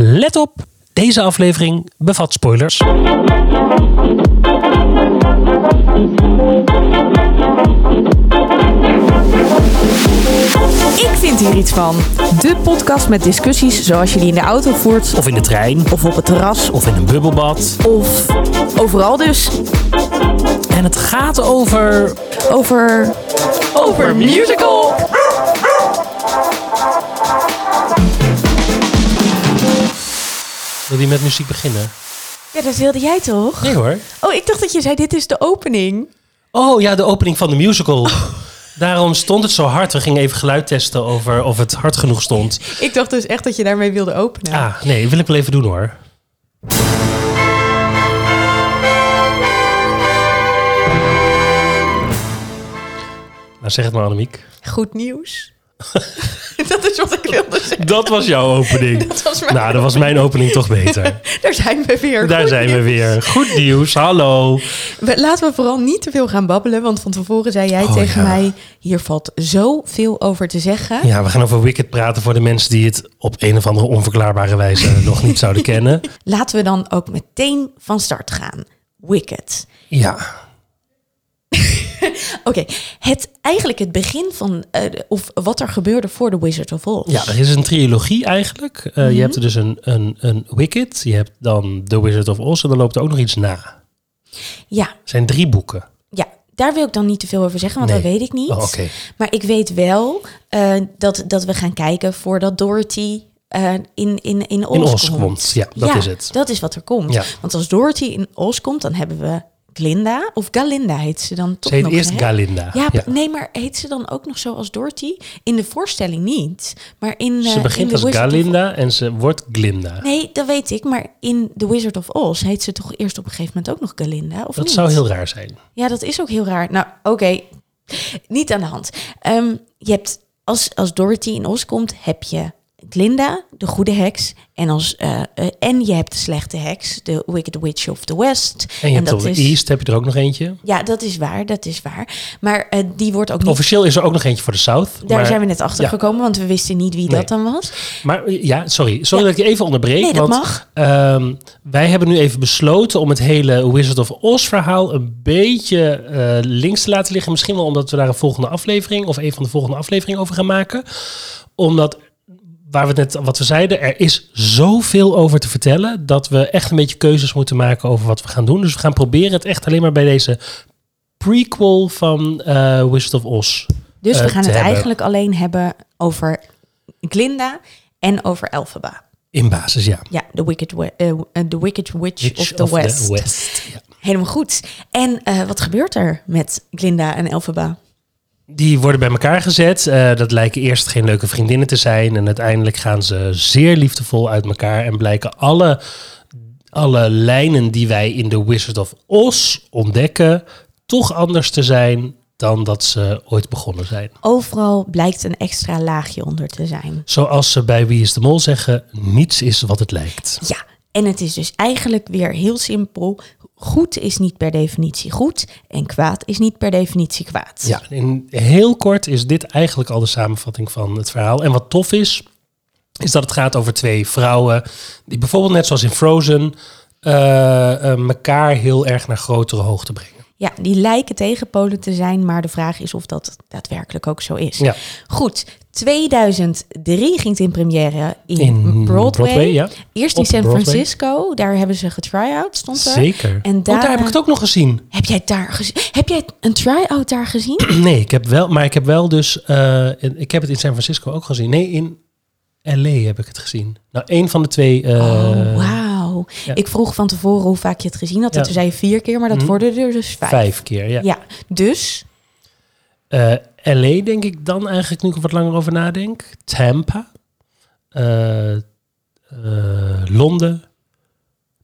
Let op, deze aflevering bevat spoilers. Ik vind hier iets van. De podcast met discussies zoals je die in de auto voert. Of in de trein, Of op het terras. of in een bubbelbad. Of overal dus. En het gaat over... Over... Over musical. Wil je met muziek beginnen? Ja, dat wilde jij toch? Nee hoor. Oh, ik dacht dat je zei dit is de opening. Oh ja, de opening van de musical. Daarom stond het zo hard. We gingen even geluid testen over of het hard genoeg stond. Ik dacht dus echt dat je daarmee wilde openen. Ah, nee, wil ik wel even doen hoor. Nou, zeg het maar, Annemiek. Goed nieuws. dat is wat ik wilde zeggen. Dat was jouw opening. Dat was mijn Nou, dan was mijn opening toch beter. Daar zijn we weer. Daar Goed zijn we weer. Goed nieuws, hallo. Laten we vooral niet te veel gaan babbelen, want van tevoren zei jij Oh, tegen ja. mij: hier valt zoveel over te zeggen. Ja, we gaan over Wicked praten voor de mensen die het op een of andere onverklaarbare wijze nog niet zouden kennen. Laten we dan ook meteen van start gaan. Wicked. Ja, Oké, het eigenlijk het begin van eh, of wat er gebeurde voor The Wizard of Oz. ja er is een trilogie eigenlijk. Eh, Je hebt er dus een, een, een Wicked, je hebt dan The Wizard of Oz en dan loopt er ook nog iets na. ja, Het zijn drie boeken. ja, daar wil ik dan niet te veel over zeggen, want Nee. dat weet ik niet. Oh, oké. Maar ik weet wel eh, dat, dat we gaan kijken voordat Dorothy in, in, in Oz, In Oz komt. komt, ja, dat is het. Dat is wat er komt. Ja. Want als Dorothy in Oz komt, dan hebben we Glinda. Of Galinda heet ze dan toch Ze heet nog. eerst hè? Galinda. Ja, Ja. nee, maar heet ze dan ook nog zo als Dorothy? In de voorstelling niet. Maar in, Ze eh, begint in als of Galinda en ze wordt Glinda. Nee, dat weet ik. Maar in The Wizard of Oz heet ze toch eerst op een gegeven moment ook nog Galinda? Of Dat niet? zou heel raar zijn. Ja, dat is ook heel raar. Nou, oké. Niet aan de hand. Ehm, je hebt, als, als Dorothy in Oz komt, heb je Glinda, de goede heks. En, als, eh, eh, en je hebt de slechte heks, de Wicked Witch of the West. En je hebt dat op de is- East heb je er ook nog eentje. Ja, dat is waar, dat is waar. Maar eh, die wordt ook niet... Officieel is er ook nog eentje voor de South. Daar maar, zijn we net achter ja. gekomen, want we wisten niet wie Nee. dat dan was. Maar ja, sorry. Sorry Ja. dat ik je even onderbreek. Nee, dat want mag. ehm, wij hebben nu even besloten om het hele Wizard of Oz verhaal een beetje links te laten liggen. Misschien wel omdat we daar een volgende aflevering of een van de volgende afleveringen over gaan maken. Omdat, waar we net wat we zeiden, er is zoveel over te vertellen dat we echt een beetje keuzes moeten maken over wat we gaan doen. Dus we gaan proberen het echt alleen maar bij deze prequel van eh Wizard of Oz. Dus eh, we gaan te het hebben. eigenlijk alleen hebben over Glinda en over Elphaba. In basis, ja. Ja, The Wicked, Wi- eh, eh, the Wicked Witch, Witch of the West. West, ja. Helemaal goed. En eh, wat gebeurt er met Glinda en Elphaba? Die worden bij elkaar gezet. Eh, dat lijken eerst geen leuke vriendinnen te zijn. En uiteindelijk gaan ze zeer liefdevol uit elkaar. En blijken alle, alle lijnen die wij in The Wizard of Oz ontdekken... toch anders te zijn dan dat ze ooit begonnen zijn. Overal blijkt een extra laagje onder te zijn. Zoals ze bij Wie is de Mol zeggen... niets is wat het lijkt. Ja, en het is dus eigenlijk weer heel simpel. Goed is niet per definitie goed en kwaad is niet per definitie kwaad. Ja, in heel kort is dit eigenlijk al de samenvatting van het verhaal. En wat tof is, is dat het gaat over twee vrouwen die bijvoorbeeld net zoals in Frozen eh, eh, elkaar heel erg naar grotere hoogte brengen. Ja, die lijken tegenpolen te zijn, maar de vraag is of dat daadwerkelijk ook zo is. Ja. Goed, 2003 ging het in première in, In Broadway. Broadway, ja. Eerst in Op San Broadway. Francisco, daar hebben ze getry-out, stond er. Zeker. En Oh, daar heb ik het ook nog gezien. Heb jij daar gezien? Heb jij een try-out daar gezien? Nee, ik heb wel, maar ik heb wel dus, in- ik heb het in San Francisco ook gezien. Nee, in LA heb ik het gezien. Nou, een van de twee. eh, oh, wauw. ja. Ik vroeg van tevoren hoe vaak je het gezien had. En Ja. toen zei je vier keer, maar dat Mhm. worden er dus vijf. Vijf keer, ja. Ja, dus Eh, LA denk ik dan eigenlijk, nu ik er wat langer over nadenk. Tampa. eh, eh, Londen.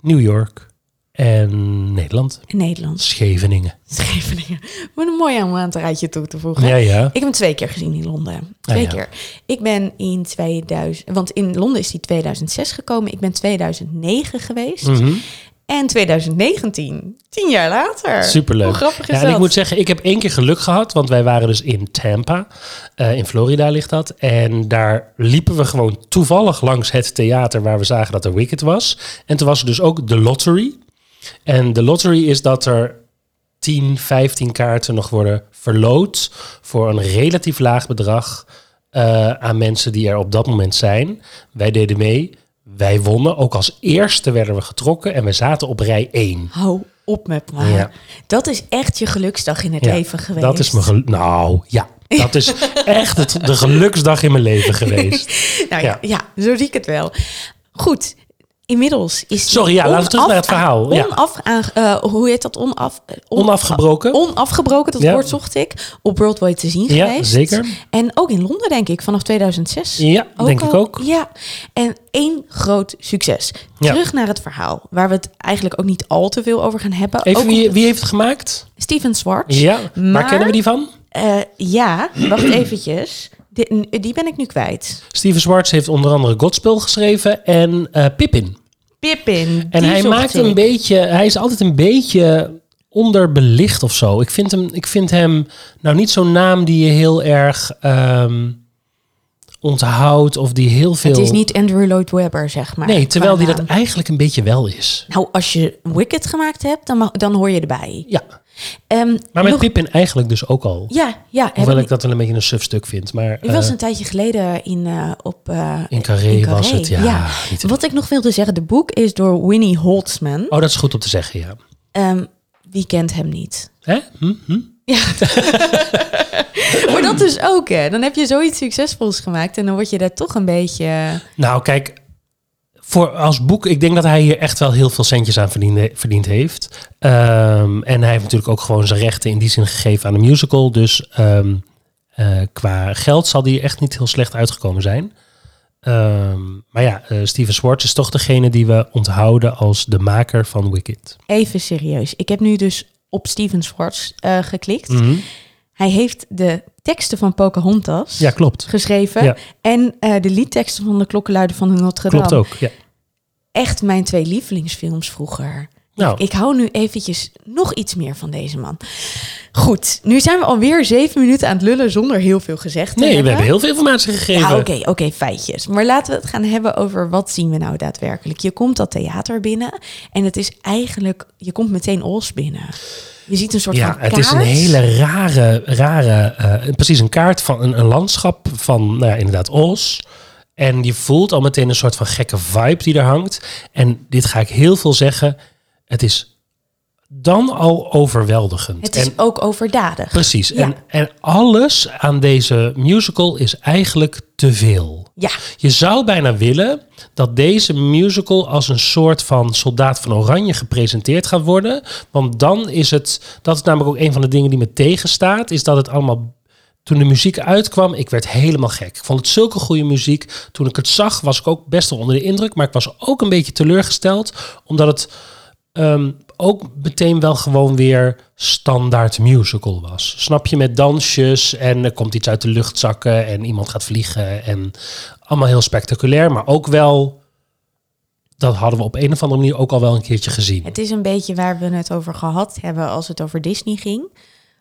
New York. En Nederland. in Nederland. Scheveningen. Scheveningen. Wat een mooi om aan het rijtje toe te voegen. Ja, ja. Ik heb hem twee keer gezien in Londen. Twee Ah, ja. keer. Ik ben in 2000... Want in Londen is die 2006 gekomen. Ik ben 2009 geweest. Mhm. En 2019, tien jaar later. Superleuk. Hoe grappig is ja, en dat? ik moet zeggen, ik heb één keer geluk gehad, want wij waren dus in Tampa. Eh, in Florida ligt dat. En daar liepen we gewoon toevallig langs het theater waar we zagen dat er Wicked was. En toen was er dus ook de lottery. En de lottery is dat er 10, 15 kaarten nog worden verloot voor een relatief laag bedrag eh, aan mensen die er op dat moment zijn. Wij deden mee. Wij wonnen. Ook als eerste werden we getrokken en we zaten op rij 1. Hou op met me. Ja. Dat is echt je geluksdag in het Ja, leven geweest. Dat is mijn gel- Nou ja, dat is echt het, de geluksdag in mijn leven geweest. Nou ja, ja. zo zie ik het wel. Goed, inmiddels is... Sorry, ja, laten we terug naar het verhaal. Ja. Onaf, eh, hoe heet dat? Onaf, eh, on- Onafgebroken. Onafgebroken, dat Ja. woord zocht ik. Op Worldwide te zien Ja, geweest. zeker. En ook in Londen, denk ik, vanaf 2006. Ja, denk ik ook. Ja, en één groot succes. Ja. Terug naar het verhaal, waar we het eigenlijk ook niet al te veel over gaan hebben. Even, Ook wie, wie heeft het gemaakt? Steven Swartz. Ja, waar Maar- kennen we die van? Eh, ja, wacht eventjes. Die, die ben ik nu kwijt. Steven Swartz heeft onder andere Godspell geschreven en eh Pippin. Pippin. En hij maakt ik. een beetje, hij is altijd een beetje onderbelicht of zo. Ik vind hem, ik vind hem nou niet zo'n naam die je heel erg ehm, onthoudt of die heel veel. Het is niet Andrew Lloyd Webber, zeg maar. nee, terwijl die dat eigenlijk een beetje wel is. Nou, als je Wicked gemaakt hebt, dan, mag, dan hoor je erbij. Ja, Ehm, maar met nog- Pippin eigenlijk dus ook al. Ja, ja. Hoewel ik- ik dat wel een beetje een suf stuk vind. Maar Ik was eh, een tijdje geleden in, eh, op... eh, in Carré was het, ja. te- Wat ik nog wilde zeggen, de boek is door Winnie Holtzman. Oh, dat is goed om te zeggen, ja. Ehm, wie kent hem niet? Hè? Hm? Hm? Maar dat dus ook, hè. Dan heb je zoiets succesvols gemaakt en dan word je daar toch een beetje... Nou, kijk, voor als boek, ik denk dat hij hier echt wel heel veel centjes aan verdiend, verdiend heeft. Ehm, en hij heeft natuurlijk ook gewoon zijn rechten in die zin gegeven aan de musical. Dus ehm, eh, qua geld zal die echt niet heel slecht uitgekomen zijn. Ehm, maar ja, eh, Steven Swartz is toch degene die we onthouden als de maker van Wicked. Even serieus. Ik heb nu dus op Steven Swartz eh, geklikt. Mhm. Hij heeft de teksten van Pocahontas Ja, klopt. geschreven. Ja. En eh, de liedteksten van de klokkenluider van de Notre Dame. Klopt ook, ja. Echt mijn twee lievelingsfilms vroeger. Nou, Ik hou nu eventjes nog iets meer van deze man. Goed, nu zijn we alweer zeven minuten aan het lullen zonder heel veel gezegd te nee, we hebben. heel veel informatie gegeven. Ja, oké, oké, feitjes. Maar laten we het gaan hebben over wat zien we nou daadwerkelijk. Je komt dat theater binnen en het is eigenlijk, je komt meteen Os binnen. Je ziet een soort Ja, van het kaart. is een hele rare, rare eh, precies een kaart van een, een landschap van, nou ja, inderdaad, Os. En je voelt al meteen een soort van gekke vibe die er hangt. En dit ga ik heel veel zeggen, het is dan al overweldigend. Het is en, ook overdadig. precies. Ja. En, en alles aan deze musical is eigenlijk te veel. Ja, Je zou bijna willen dat deze musical als een soort van soldaat van oranje gepresenteerd gaat worden. Want dan is het, dat is namelijk ook een van de dingen die me tegenstaat, is dat het allemaal, toen de muziek uitkwam, ik werd helemaal gek. Ik vond het zulke goede muziek. Toen ik het zag, was ik ook best wel onder de indruk, maar ik was ook een beetje teleurgesteld, omdat het ehm, ook meteen wel gewoon weer standaard musical was. Snap je, met dansjes en er komt iets uit de lucht zakken en iemand gaat vliegen en allemaal heel spectaculair, maar ook wel, dat hadden we op een of andere manier ook al wel een keertje gezien. het is een beetje waar we het over gehad hebben als het over Disney ging.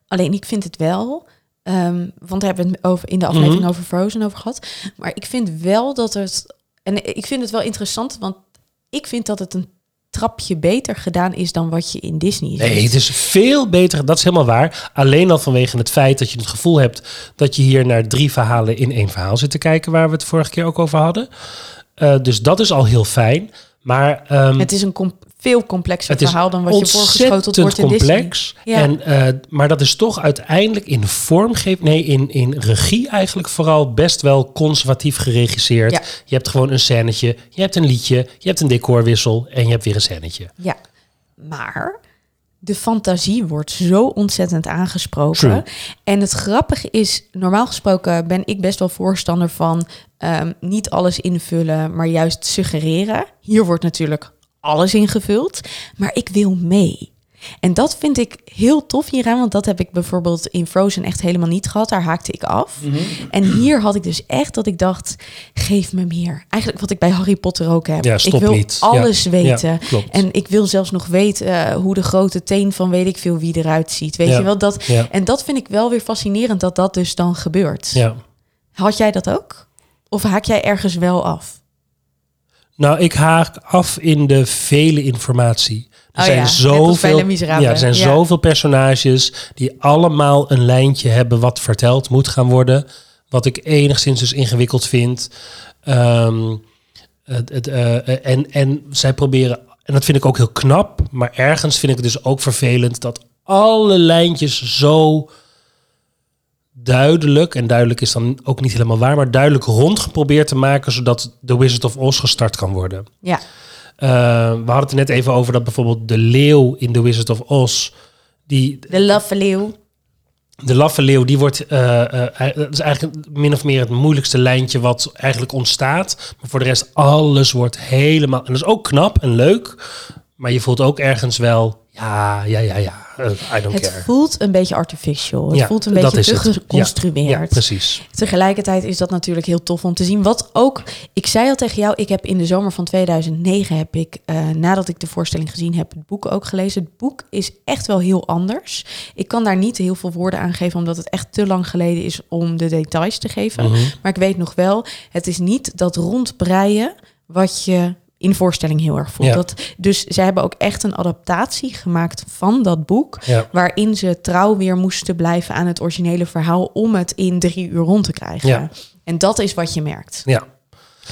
Alleen ik vind het wel, ehm, want daar hebben we het over, in de aflevering Mhm. over Frozen over gehad. Maar ik vind wel dat het, en ik vind het wel interessant, want ik vind dat het een trapje beter gedaan is dan wat je in Disney ziet. Nee, het is veel beter. Dat is helemaal waar. Alleen al vanwege het feit dat je het gevoel hebt dat je hier naar drie verhalen in één verhaal zit te kijken, waar we het vorige keer ook over hadden. Eh, dus dat is al heel fijn. Maar ehm, Het is een veel complexer het verhaal dan wat je voorgeschoteld wordt in Disney. complex. Ja. En, eh, maar dat is toch uiteindelijk in vormgeving, nee, in, in regie eigenlijk vooral best wel conservatief geregisseerd. Ja. Je hebt gewoon een scènetje, je hebt een liedje, je hebt een decorwissel en je hebt weer een scènetje. Ja, maar de fantasie wordt zo ontzettend aangesproken. True. En het grappige is, normaal gesproken ben ik best wel voorstander van ehm, niet alles invullen, maar juist suggereren. Hier wordt natuurlijk alles ingevuld, maar ik wil mee. En dat vind ik heel tof hieraan, want dat heb ik bijvoorbeeld in Frozen echt helemaal niet gehad. Daar haakte ik af. Mhm. En hier had ik dus echt dat ik dacht, geef me meer. Eigenlijk wat ik bij Harry Potter ook heb. Ja, ik wil niet. Ja. alles weten. Ja. En ik wil zelfs nog weten eh, hoe de grote teen van weet ik veel wie eruit ziet. Weet je wel? Dat. En dat vind ik wel weer fascinerend dat dat dus dan gebeurt. Ja. Had jij dat ook? Of haak jij ergens wel af? Nou, ik haak af in de vele informatie. Er Oh zijn ja, zoveel, ja, er zijn Ja. zoveel personages die allemaal een lijntje hebben wat verteld moet gaan worden. Wat ik enigszins dus ingewikkeld vind. Ehm, het, het, eh, en, en zij proberen, en dat vind ik ook heel knap, maar ergens vind ik het dus ook vervelend dat alle lijntjes zo duidelijk, en duidelijk is dan ook niet helemaal waar, maar duidelijk rond geprobeerd te maken, zodat The Wizard of Oz gestart kan worden. Ja, Uh, we hadden het net even over dat bijvoorbeeld de leeuw in The Wizard of Oz, die, de laffe leeuw. de laffe leeuw, die wordt, eh, eh, dat is eigenlijk min of meer het moeilijkste lijntje wat eigenlijk ontstaat. Maar voor de rest, alles wordt helemaal, en dat is ook knap en leuk, maar je voelt ook ergens wel, ja, ja, ja, ja, eh, I don't Het care. voelt een beetje artificial. Het Ja, voelt een beetje te het. Ja, geconstrueerd. Ja, precies. Tegelijkertijd is dat natuurlijk heel tof om te zien. Wat ook, ik zei al tegen jou, ik heb in de zomer van 2009 heb ik, eh, nadat ik de voorstelling gezien heb, het boek ook gelezen. Het boek is echt wel heel anders. Ik kan daar niet heel veel woorden aan geven, omdat het echt te lang geleden is om de details te geven. Mhm. Maar ik weet nog wel, het is niet dat rondbreien wat je in de voorstelling heel erg voelt. Ja. Dat, dus zij hebben ook echt een adaptatie gemaakt van dat boek. Ja. Waarin ze trouw weer moesten blijven aan het originele verhaal om het in drie uur rond te krijgen. Ja. En dat is wat je merkt. Ja.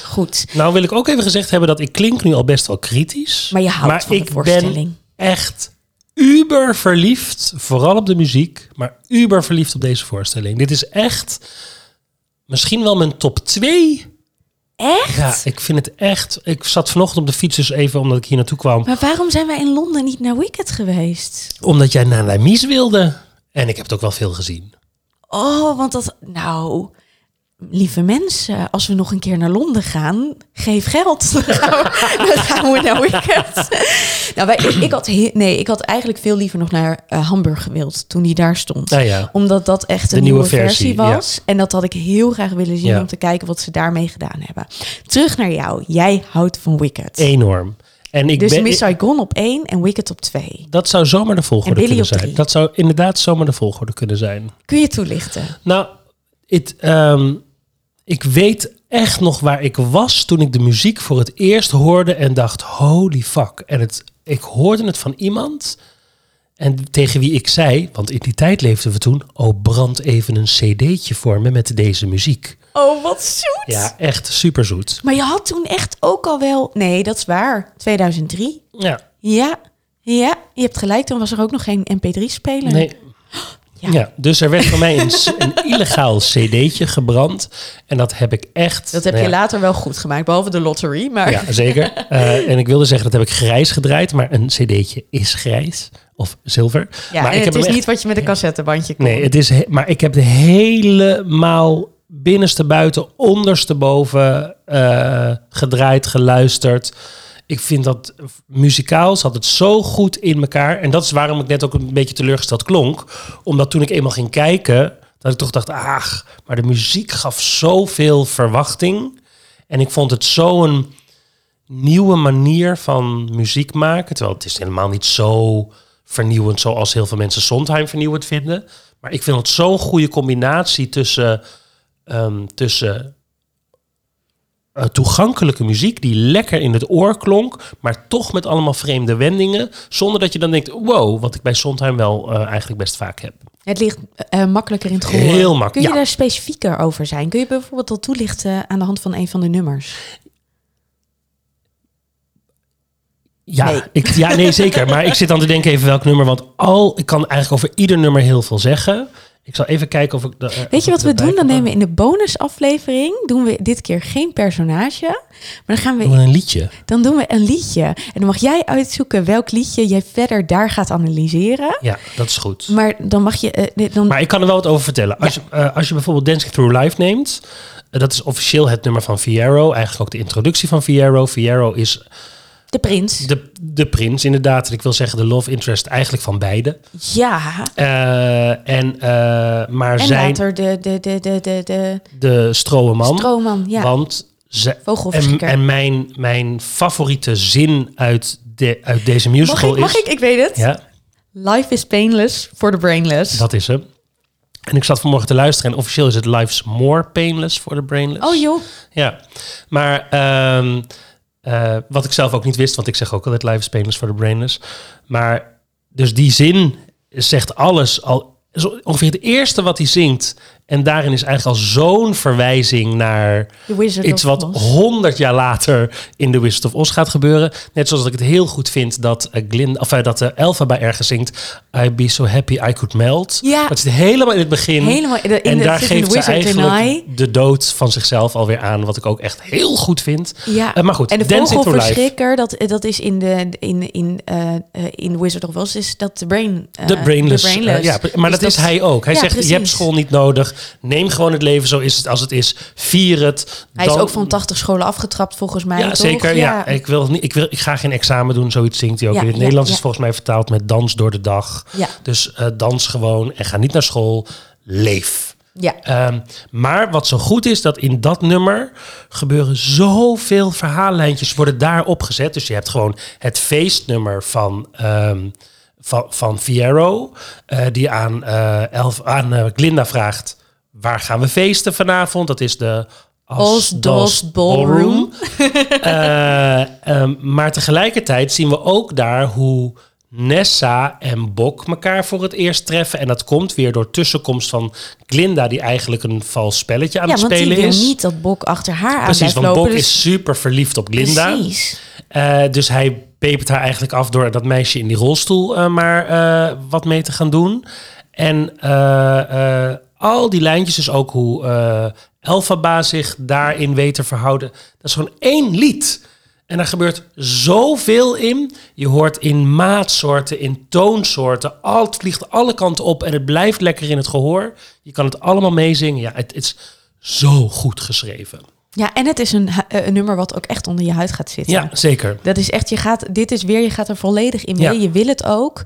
Goed. Nou wil ik ook even gezegd hebben dat ik klink nu al best wel kritisch. Maar je houdt van de ik voorstelling. ben echt uber verliefd, vooral op de muziek, maar uber verliefd op deze voorstelling. Dit is echt misschien wel mijn top 2. Echt? Ja, ik vind het echt. Ik zat vanochtend op de fiets dus even omdat ik hier naartoe kwam, Maar waarom zijn wij in Londen niet naar Wicked geweest? omdat jij naar Mise wilde. En ik heb het ook wel veel gezien. Oh, want dat... Nou, lieve mensen, als we nog een keer naar Londen gaan, geef geld. Dan gaan we, dan gaan we naar Wicked. nou, wij, ik, had nee, ik had eigenlijk veel liever nog naar eh, Hamburg gewild toen die daar stond. Nou ja, Omdat dat echt een nieuwe nieuwe, versie, versie, was. En dat had ik heel graag willen zien Ja. om te kijken wat ze daarmee gedaan hebben. Terug naar jou. Jij houdt van Wicked. enorm. En ik dus ben, Miss Saigon op één en Wicked op twee. dat zou zomaar de volgorde kunnen zijn. drie. Dat zou inderdaad zomaar de volgorde kunnen zijn. Kun je toelichten? Nou, het, ehm, ik weet echt nog waar ik was toen ik de muziek voor het eerst hoorde en dacht, holy fuck. En het, ik hoorde het van iemand en tegen wie ik zei, want in die tijd leefden we toen, oh brand even een cd'tje voor me met deze muziek. Oh, wat zoet. Ja, echt super zoet. Maar je had toen echt ook al wel... Nee, dat is waar. 2003. Ja, Ja, ja. Je hebt gelijk. Toen was er ook nog geen MP3-speler. nee. Ja. Ja. dus er werd voor mij een, een illegaal cd'tje gebrand. En dat heb ik echt... Dat heb nou je ja, later wel goed gemaakt, behalve de lottery. Maar Ja, zeker. Eh, en ik wilde zeggen, dat heb ik grijs gedraaid, maar een cd'tje is grijs of zilver. Ja, maar en ik het heb is niet wat je met een cassettebandje kon. Nee, het is maar ik heb de helemaal binnenste buiten, onderste boven eh, gedraaid, geluisterd. Ik vind dat muzikaal zat het zo goed in elkaar. En dat is waarom ik net ook een beetje teleurgesteld klonk. Omdat toen ik eenmaal ging kijken, dat ik toch dacht, ach, maar de muziek gaf zoveel verwachting. En ik vond het zo'n nieuwe manier van muziek maken. Terwijl het is helemaal niet zo vernieuwend zoals heel veel mensen Sondheim vernieuwend vinden. Maar ik vind het zo'n goede combinatie tussen, ehm, tussen eh, toegankelijke muziek die lekker in het oor klonk, maar toch met allemaal vreemde wendingen, zonder dat je dan denkt, wow, wat ik bij Sondheim wel eh, eigenlijk best vaak heb. Het ligt eh, makkelijker in het gehoor. Heel makkelijk, Kun je ja. daar specifieker over zijn? Kun je bijvoorbeeld al toelichten aan de hand van een van de nummers? Ja, Nee. Ik, ja, nee, zeker. Maar ik zit dan te denken even welk nummer, want al, ik kan eigenlijk over ieder nummer heel veel zeggen. Ik zal even kijken of ik... de- of Weet je wat we doen? Dan nemen we in de bonusaflevering, doen we dit keer geen personage, maar dan gaan doen we, we een liedje. dan doen we een liedje. En dan mag jij uitzoeken welk liedje jij verder daar gaat analyseren. Ja, dat is goed. Maar dan mag je, eh, dan, Maar ik kan er wel wat over vertellen. Als, je, eh, als je bijvoorbeeld Dancing Through Life neemt, eh, dat is officieel het nummer van Fierro. Eigenlijk ook de introductie van Fierro. Fierro is De prins. de, de prins inderdaad. Ik wil zeggen de love interest eigenlijk van beide. Ja. Eh, en, eh, maar En zijn later de, de, de, de, de, de de stroomman. Ja. Want ze, en, en mijn, mijn favoriete zin uit, de, uit deze mag musical ik, mag is... ik? Ik weet het. Ja, Life is painless for the brainless. dat is hem. En ik zat vanmorgen te luisteren en officieel is het Life's More Painless for the Brainless. Oh joh. Ja, maar ehm, eh, wat ik zelf ook niet wist, want ik zeg ook altijd life is painless for the brainless. Maar dus die zin zegt alles al. Ongeveer het eerste wat hij zingt. En daarin is eigenlijk al zo'n verwijzing naar iets wat honderd jaar later in The Wizard of Oz gaat gebeuren. Net zoals dat ik het heel goed vind dat uh, Glyn, of uh, dat uh, Elphaba ergens zingt. I'd be so happy I could melt. Ja. Dat zit helemaal in het begin. Helemaal in de- in en de- daar geeft ze eigenlijk I. de dood van zichzelf alweer aan. Wat ik ook echt heel goed vind. Ja, Eh, maar goed, en de vogelverschrikker, dat, dat is in de in, in, eh, eh, in Wizard of Oz, is dat de brain. eh, De brainless. de brainless. eh, ja, maar Dus dat, is hij ook. Hij Ja, zegt, je hebt school niet nodig. Neem gewoon het leven zo is het als het is. Vier het. Hij is ook van 80 scholen afgetrapt volgens mij. Ja, toch? zeker. Ja. Ik, wil niet, ik, wil, ik ga geen examen doen. Zoiets zingt hij ook. Ja, in het ja, Nederlands is volgens mij vertaald met dans door de dag. Dus eh, dans gewoon en ga niet naar school. Leef. ja. Ehm, maar wat zo goed is, dat in dat nummer gebeuren zoveel verhaallijntjes worden daar opgezet. Dus je hebt gewoon het feestnummer van, ehm, van, van Fierro, eh, die aan, eh Elf, aan Glinda vraagt, waar gaan we feesten vanavond? Dat is de Osdos Ballroom. Eh, ehm, maar tegelijkertijd zien we ook daar hoe Nessa en Bok elkaar voor het eerst treffen. En dat komt weer door tussenkomst van Glinda, die eigenlijk een vals spelletje aan ja, het want die spelen wil is. niet dat Bok achter haar aan Precies, want lopen. Bok dus- is super verliefd op Glinda. Precies. Eh, dus hij pepert haar eigenlijk af door dat meisje in die rolstoel eh, maar wat mee te gaan doen. En al die lijntjes, dus ook hoe eh Elphaba zich daarin weet te verhouden. Dat is gewoon één lied. En daar gebeurt zoveel in. Je hoort in maatsoorten, in toonsoorten. Al, het vliegt alle kanten op en het blijft lekker in het gehoor. Je kan het allemaal meezingen. Ja, het is zo goed geschreven. Ja, en het is een, eh, een nummer wat ook echt onder je huid gaat zitten. Ja, zeker. Dat is echt, je gaat, dit is weer, je gaat er volledig in mee. Ja. Je wil het ook.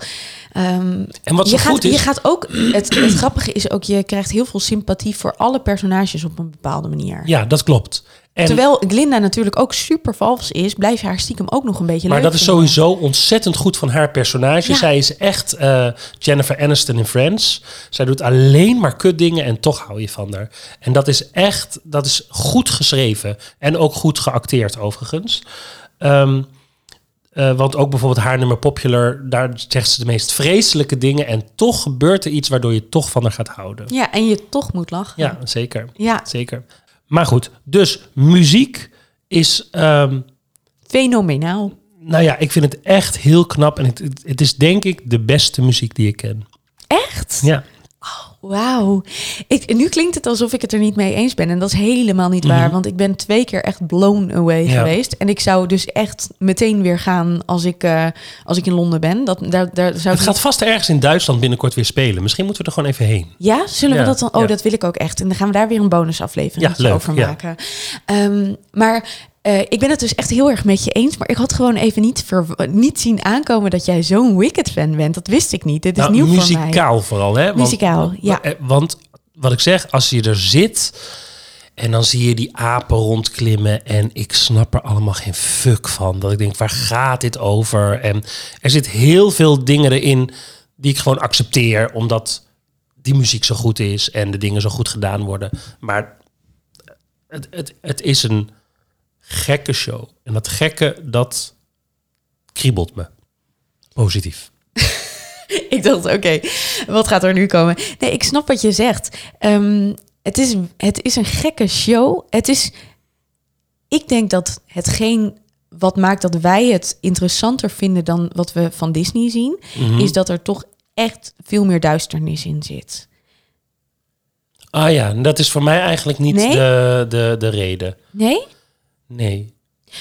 Ehm, En wat je, gaat, goed is... je gaat ook, het, het grappige is ook, je krijgt heel veel sympathie voor alle personages op een bepaalde manier. Ja, dat klopt. En, Terwijl Glinda natuurlijk ook super vals is, blijf je haar stiekem ook nog een beetje maar leuk dat is sowieso ontzettend goed van haar personage. Ja. Zij is echt eh, Jennifer Aniston in Friends. Zij doet alleen maar kutdingen en toch hou je van haar. En dat is echt, dat is goed geschreven. En ook goed geacteerd overigens. Ehm, eh, want ook bijvoorbeeld haar nummer Popular, daar zegt ze de meest vreselijke dingen. En toch gebeurt er iets waardoor je toch van haar gaat houden. Ja, en je toch moet lachen. Ja, zeker. Ja, Zeker. Maar goed, dus muziek is... ehm, fenomenaal. Nou ja, ik vind het echt heel knap. En het, het, het is denk ik de beste muziek die ik ken. Echt? Ja, Wauw. Ik, nu klinkt het alsof ik het er niet mee eens ben. En dat is helemaal niet waar. Want ik ben twee keer echt blown away Mhm. Ja. geweest. En ik zou dus echt meteen weer gaan als ik, eh, als ik in Londen ben. Dat, daar, daar zou het gaat vast ergens in Duitsland binnenkort weer spelen. Misschien moeten we er gewoon even heen. Ja, zullen Ja, we dat dan? Oh, ja. dat wil ik ook echt. En dan gaan we daar weer een bonusaflevering Ja, leuk, over maken. Ehm, maar eh, ik ben het dus echt heel erg met je eens. Maar ik had gewoon even niet, niet zien aankomen dat jij zo'n Wicked-fan bent. Dat wist ik niet. Dit is Nou, nieuw voor mij. muzikaal vooral, hè? Want, Muzikaal, ja. eh, Want wat ik zeg, als je er zit en dan zie je die apen rondklimmen en ik snap er allemaal geen fuck van. Dat ik denk, waar gaat dit over? En er zit heel veel dingen erin die ik gewoon accepteer, omdat die muziek zo goed is en de dingen zo goed gedaan worden. Maar het, het, het is een gekke show. En dat gekke, dat kriebelt me. Positief. Ik dacht, oké, wat gaat er nu komen? Nee, ik snap wat je zegt. Ehm, het, is, het is een gekke show. Het is, ik denk dat hetgeen wat maakt dat wij het interessanter vinden dan wat we van Disney zien, Mhm. is dat er toch echt veel meer duisternis in zit. Ah ja, dat is voor mij eigenlijk niet Nee? de, de, de reden. Nee? Nee.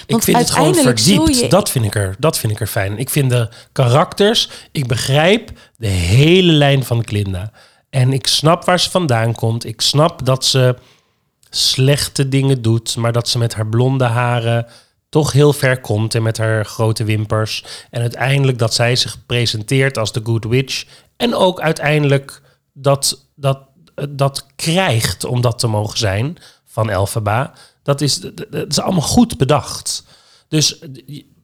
Want ik vind het gewoon verdiept. je- Dat, vind ik er, dat vind ik er fijn. Ik vind de karakters, ik begrijp de hele lijn van Glinda. En ik snap waar ze vandaan komt. Ik snap dat ze slechte dingen doet, maar dat ze met haar blonde haren toch heel ver komt en met haar grote wimpers. En uiteindelijk dat zij zich presenteert als de Good Witch. En ook uiteindelijk dat, dat, dat krijgt om dat te mogen zijn van Elphaba. Dat is, dat is allemaal goed bedacht. Dus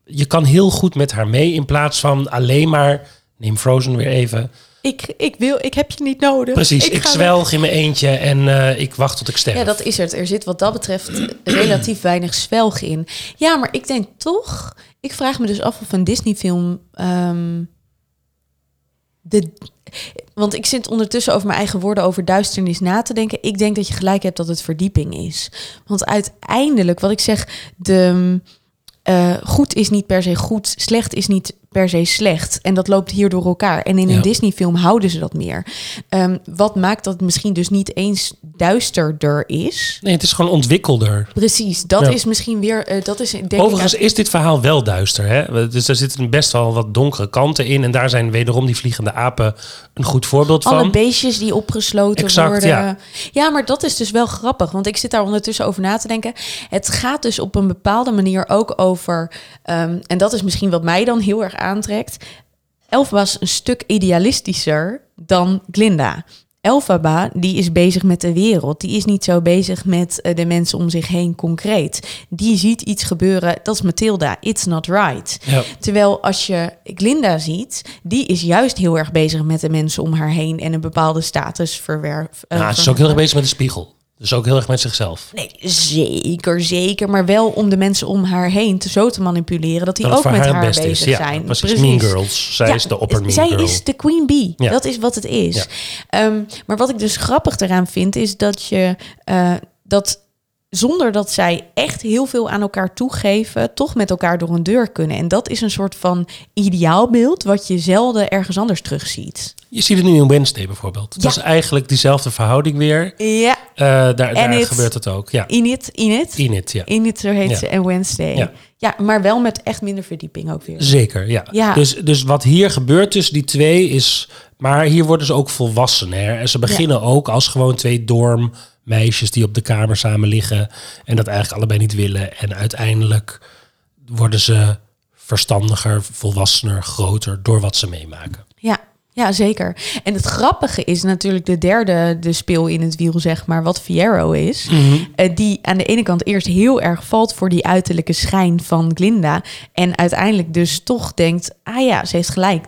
je kan heel goed met haar mee in plaats van alleen maar... Neem Frozen weer even ik, ik wil, ik heb je niet nodig. Precies, ik, zwelg in mijn eentje en uh, ik wacht tot ik sterf. Ja, dat is het. Er zit wat dat betreft relatief weinig zwelg in. Ja, maar ik denk toch... Ik vraag me dus af of een Disney-film... Um, de, want ik zit ondertussen over mijn eigen woorden over duisternis na te denken. Ik denk dat je gelijk hebt dat het verdieping is. Want uiteindelijk, wat ik zeg, de... Uh, goed is niet per se goed, slecht is niet per se slecht. En dat loopt hier door elkaar. En in een Disney-film houden ze dat meer. Um, wat maakt dat het misschien dus niet eens duisterder is? Nee, het is gewoon ontwikkelder. Precies, dat is misschien weer. Uh, dat is, denk Overigens is dit verhaal wel duister. Hè? Dus er zitten best wel wat donkere kanten in. En daar zijn wederom die vliegende apen een goed voorbeeld Alle van. Alle beestjes die opgesloten exact, worden. Ja. ja, maar dat is dus wel grappig. Want ik zit daar ondertussen over na te denken. Het gaat dus op een bepaalde manier ook over. Um, en dat is misschien wat mij dan heel erg aantrekt. Elf was een stuk idealistischer dan Glinda. Elfaba, die is bezig met de wereld. Die is niet zo bezig met uh, de mensen om zich heen concreet. Die ziet iets gebeuren, dat is Matilda, it's not right. Ja. Terwijl als je Glinda ziet, die is juist heel erg bezig met de mensen om haar heen... en een bepaalde status verwerven. Uh, ja, ze is ook heel erg bezig met de spiegel. Dus ook heel erg met zichzelf. Nee, zeker, zeker. Maar wel om de mensen om haar heen te zo te manipuleren dat die ook met haar, bezig is. zijn. Ja, precies. Mean Girls. Zij is de opper mean Zij is de queen bee. Ja. Dat is wat het is. Um, maar wat ik dus grappig eraan vind, is dat je uh, dat zonder dat zij echt heel veel aan elkaar toegeven, toch met elkaar door een deur kunnen. En dat is een soort van ideaalbeeld wat je zelden ergens anders terugziet. Je ziet het nu in Wednesday bijvoorbeeld. Ja. Dat is eigenlijk diezelfde verhouding weer. Ja. Uh, daar daar gebeurt het ook. Ja. Init, Init. Init, ja. Init, zo heet ze. En Wednesday. Ja. ja, maar wel met echt minder verdieping ook weer. Zeker, ja. ja. Dus, dus wat hier gebeurt tussen die twee is... Maar hier worden ze ook volwassen. Hè? En ze beginnen ook als gewoon twee dorm meisjes die op de kamer samen liggen en dat eigenlijk allebei niet willen. En uiteindelijk worden ze verstandiger, volwassener, groter door wat ze meemaken. Ja, ja, zeker. En het grappige is natuurlijk de derde, de speel in het wiel, zeg maar, wat Fiero is. Mhm. Eh, die aan de ene kant eerst heel erg valt voor die uiterlijke schijn van Glinda. En uiteindelijk dus toch denkt, ah ja, ze heeft gelijk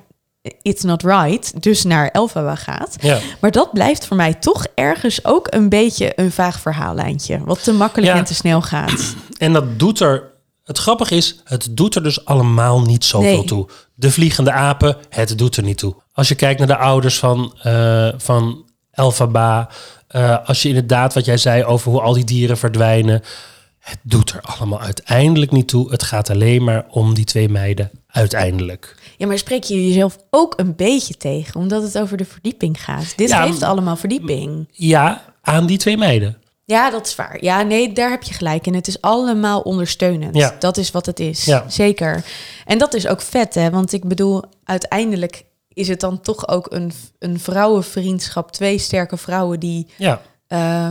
it's not right, dus naar Elphaba gaat. Ja. Maar dat blijft voor mij toch ergens ook een beetje een vaag verhaallijntje, wat te makkelijk en te snel gaat. En dat doet er. Het grappige is, het doet er dus allemaal niet zoveel nee. toe. De vliegende apen, het doet er niet toe. Als je kijkt naar de ouders van, uh, van Elphaba, uh, als je inderdaad wat jij zei over hoe al die dieren verdwijnen, het doet er allemaal uiteindelijk niet toe. Het gaat alleen maar om die twee meiden uiteindelijk. Ja, maar spreek je jezelf ook een beetje tegen, omdat het over de verdieping gaat. Dit ja, geeft allemaal verdieping. Ja, aan die twee meiden. Ja, dat is waar. Ja, nee, daar heb je gelijk in. Het is allemaal ondersteunend. Ja. Dat is wat het is. Ja. Zeker. En dat is ook vet, hè? Want ik bedoel, uiteindelijk is het dan toch ook een, een vrouwenvriendschap. Twee sterke vrouwen die... Ja. Uh,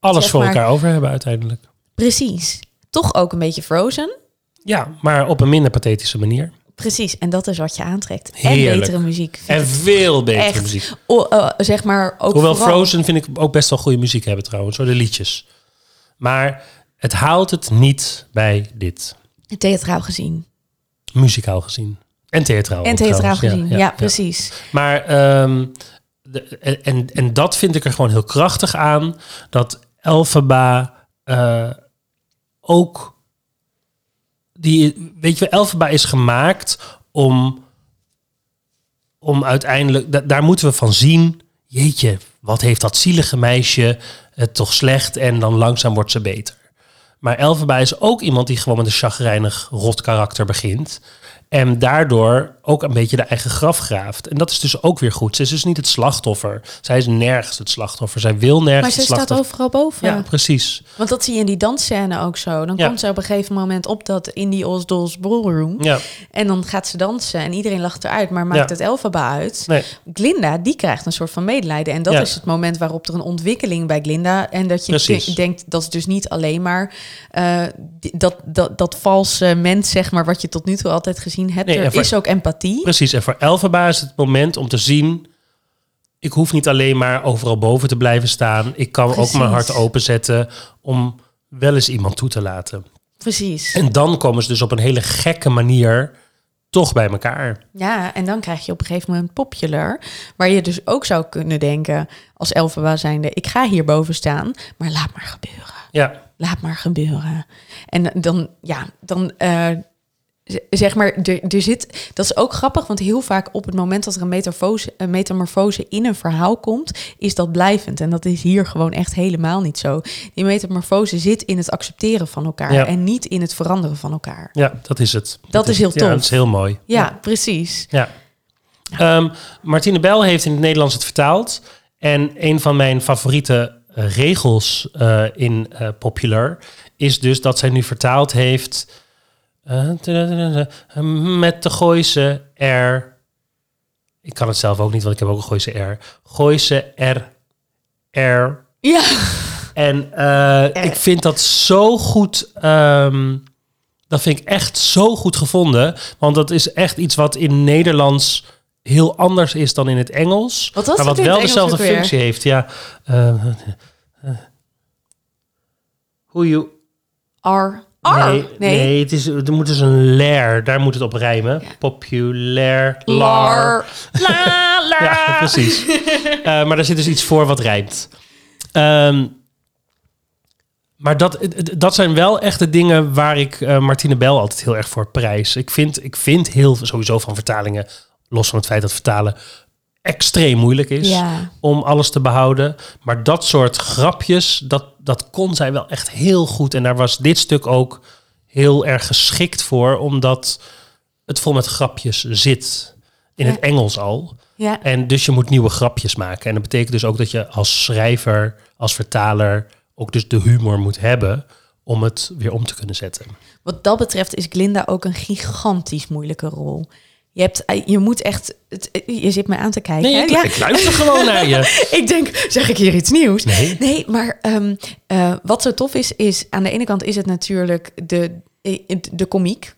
Alles voor elkaar over hebben uiteindelijk. Precies. Toch ook een beetje frozen. Ja, maar op een minder pathetische manier. Precies, en dat is wat je aantrekt. Heerlijk. En betere muziek. En veel betere muziek. uh, zeg maar ook Hoewel Frozen vind ik ook best wel goede muziek hebben trouwens, de liedjes. Maar het haalt het niet bij dit. Theatraal gezien. Muzikaal gezien. En theatraal. En theatraal gezien, ja, precies. Maar, um, de, en, en dat vind ik er gewoon heel krachtig aan. Dat Elphaba uh, ook die, weet je, Elfaba is gemaakt om, om uiteindelijk, daar moeten we van zien, jeetje, wat heeft dat zielige meisje het toch slecht en dan langzaam wordt ze beter. Maar Elfaba is ook iemand die gewoon met een chagrijnig rot karakter begint. En daardoor ook een beetje de eigen graf graaft. En dat is dus ook weer goed. Ze is dus niet het slachtoffer. Zij is nergens het slachtoffer. Zij wil nergens Maar ze staat overal boven. Ja, precies. Want dat zie je in die dansscène ook zo. Dan komt ze op een gegeven moment op dat in die Osdolls ballroom. Ja. En dan gaat ze dansen en iedereen lacht eruit. Maar maakt het Elfaba uit. Nee. Glinda, die krijgt een soort van medelijden. En dat is het moment waarop er een ontwikkeling bij Glinda... en dat je denkt, dat is dus niet alleen maar eh, dat, dat, dat valse mens, zeg maar, wat je tot nu toe altijd gezien hebt. Nee, en er voor- is ook empathie. Precies, en voor Elphaba is het moment om te zien... ik hoef niet alleen maar overal boven te blijven staan. Ik kan ook mijn hart openzetten om wel eens iemand toe te laten. Precies. En dan komen ze dus op een hele gekke manier toch bij elkaar. Ja, en dan krijg je op een gegeven moment popular, waar je dus ook zou kunnen denken als Elphaba zijnde, ik ga hierboven staan, maar laat maar gebeuren. Ja, Laat maar gebeuren. En dan, ja, dan eh, zeg maar, er, er zit, dat is ook grappig, want heel vaak op het moment dat er een, metamorfose, een metamorfose in een verhaal komt, is dat blijvend. En dat is hier gewoon echt helemaal niet zo. Die metamorfose zit in het accepteren van elkaar Ja. en niet in het veranderen van elkaar. ja dat is het. Dat is heel Ja, tof. dat is heel mooi. Ja, precies. Ja. Ehm, Martine Bel heeft in het Nederlands het vertaald. En een van mijn favoriete eh, regels eh, in eh, Popular is dus dat zij nu vertaald heeft met de Gooise R. Ik kan het zelf ook niet, want ik heb ook een Gooise R. Gooise R. R. Ja. En eh, ik vind dat zo goed. ehm, dat vind ik echt zo goed gevonden. Want dat is echt iets wat in Nederlands heel anders is dan in het Engels. Wat was maar wat wel dezelfde functie heeft. Ja. eh, hoe je. R. Nee, nee. het is, er moet dus een lair. Daar moet het op rijmen. Populair. Lar. La, la. Ja, precies. Eh, maar daar zit dus iets voor wat rijmt. Ehm, maar dat, dat zijn wel echt de dingen waar ik eh, Martine Bel altijd heel erg voor prijs. Ik vind, ik vind heel sowieso van vertalingen, los van het feit dat vertalen extreem moeilijk is Ja. om alles te behouden. Maar dat soort grapjes, dat, dat kon zij wel echt heel goed. En daar was dit stuk ook heel erg geschikt voor, omdat het vol met grapjes zit. In het Engels al. Ja. En dus je moet nieuwe grapjes maken. En dat betekent dus ook dat je als schrijver, als vertaler, ook dus de humor moet hebben om het weer om te kunnen zetten. Wat dat betreft is Glinda ook een gigantisch moeilijke rol. Je, hebt, eh, je moet echt... Het, je zit me aan te kijken. Nee, ik, Ja. ik luister gewoon naar je. ik denk, zeg ik hier iets nieuws? Nee. Nee, maar ehm, eh, wat zo tof is, is aan de ene kant is het natuurlijk de, eh, de komiek.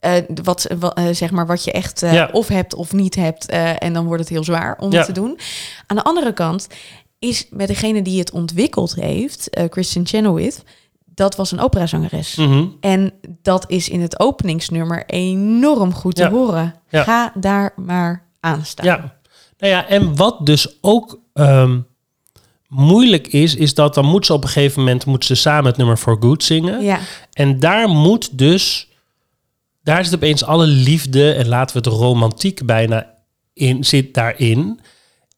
Eh, wat, wa- eh, zeg maar, wat je echt eh, Ja. of hebt of niet hebt. eh, en dan wordt het heel zwaar om Ja. het te doen. Aan de andere kant is met degene die het ontwikkeld heeft, eh Christian Chenoweth, dat was een operazangeres. Mhm. En dat is in het openingsnummer enorm goed te horen. Ja. Ga daar maar aan staan. Ja. Nou ja, en wat dus ook ehm, moeilijk is, is dat dan moet ze op een gegeven moment moet ze samen het nummer For Good zingen. Ja. En daar moet dus, daar zit opeens alle liefde en laten we het romantiek bijna in, zit daarin.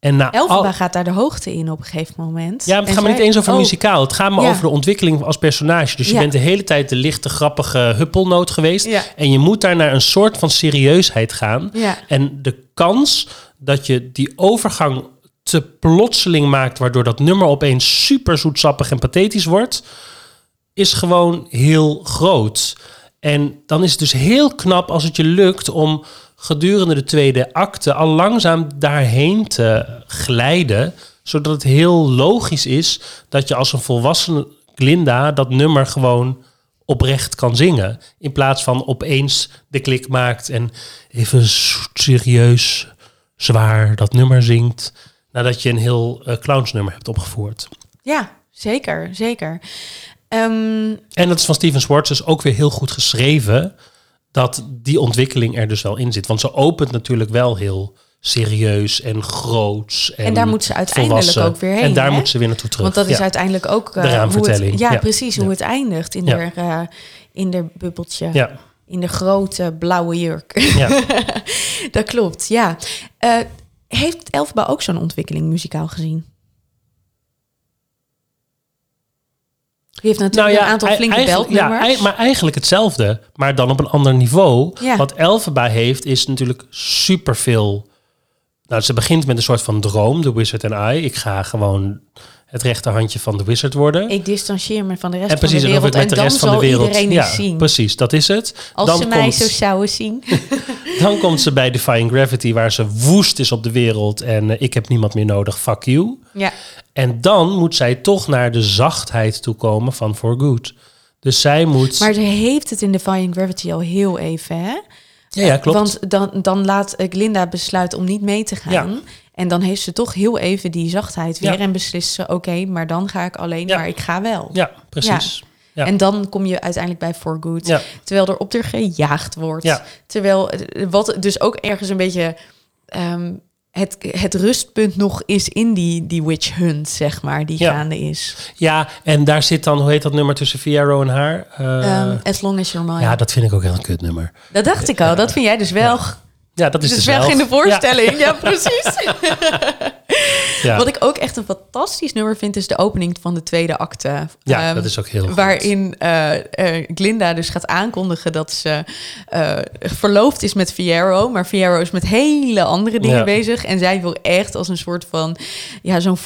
En na al, gaat daar de hoogte in op een gegeven moment. Ja, maar het En gaat me niet eens over Oh, muzikaal. Het gaat me Ja. over de ontwikkeling als personage. Dus je Ja. bent de hele tijd de lichte, grappige huppelnoot geweest. Ja. En je moet daar naar een soort van serieusheid gaan. En de kans dat je die overgang te plotseling maakt... waardoor dat nummer opeens super zoetsappig en pathetisch wordt... is gewoon heel groot. En dan is het dus heel knap als het je lukt om gedurende de tweede acte al langzaam daarheen te glijden, zodat het heel logisch is dat je als een volwassen Glinda dat nummer gewoon oprecht kan zingen, in plaats van opeens de klik maakt en even serieus zwaar dat nummer zingt, nadat je een heel eh, clownsnummer hebt opgevoerd. Ja, zeker, zeker. Ehm, En dat is van Steven Schwartz dus ook weer heel goed geschreven. Dat die ontwikkeling er dus wel in zit. Want ze opent natuurlijk wel heel serieus en groots. En, En daar moet ze uiteindelijk volwassen. ook weer heen, En daar hè? moet ze weer naartoe terug. want dat is Ja. uiteindelijk ook eh, De raamvertelling, Hoe het, ja, ja. precies, hoe het eindigt in, de, eh, in de bubbeltje. Ja, In de grote blauwe jurk. ja. dat klopt, ja. Eh, heeft Elfba ook zo'n ontwikkeling muzikaal gezien? Die heeft natuurlijk een aantal flinke Nou beltnummers. Ja, maar eigenlijk hetzelfde, maar dan op een ander niveau. Ja. Wat Elphaba heeft, is natuurlijk superveel... Nou, ze begint met een soort van droom, The Wizard and I. Ik ga gewoon het rechterhandje van de Wizard worden. Ik distancieer me van de rest en precies, van en de of ik wereld. met de en rest dan van de zal wereld. iedereen ja, zien. precies, dat is het. Als dan ze mij komt, zo zouden zien. dan komt ze bij Defying Gravity, waar ze woest is op de wereld en eh, ik heb niemand meer nodig, fuck you. ja. En dan moet zij toch naar de zachtheid toe komen van For Good. Dus zij moet... Maar ze heeft het in Defying Gravity al heel even, hè? ja, ja, klopt. Want dan, dan laat Glinda besluiten om niet mee te gaan. Ja. En dan heeft ze toch heel even die zachtheid weer Ja. en beslist ze... oké, maar dan ga ik alleen, Ja. maar ik ga wel. ja, precies. Ja. En dan kom je uiteindelijk bij For Good. Terwijl er op haar gejaagd wordt. Terwijl, eh, wat dus ook ergens een beetje... ehm, het, het rustpunt nog is in die, die witch hunt, zeg maar, die gaande is. Ja, en daar zit dan, hoe heet dat nummer tussen Fierro en haar? Ehm, as long as you're mine. ja, dat vind ik ook heel een kut nummer. Dat dacht ik al. Dat vind jij dus wel. Ja, dat is Dus wel zelf. in de voorstelling. Ja, precies. Ja. Wat ik ook echt een fantastisch nummer vind, is de opening van de tweede acte. Ja, Ehm, dat is ook heel. Waarin eh, eh, Glinda dus gaat aankondigen dat ze eh, verloofd is met Fierro. Maar Fierro is met hele andere dingen Ja. bezig. En zij wil echt als een soort van ja, zo'n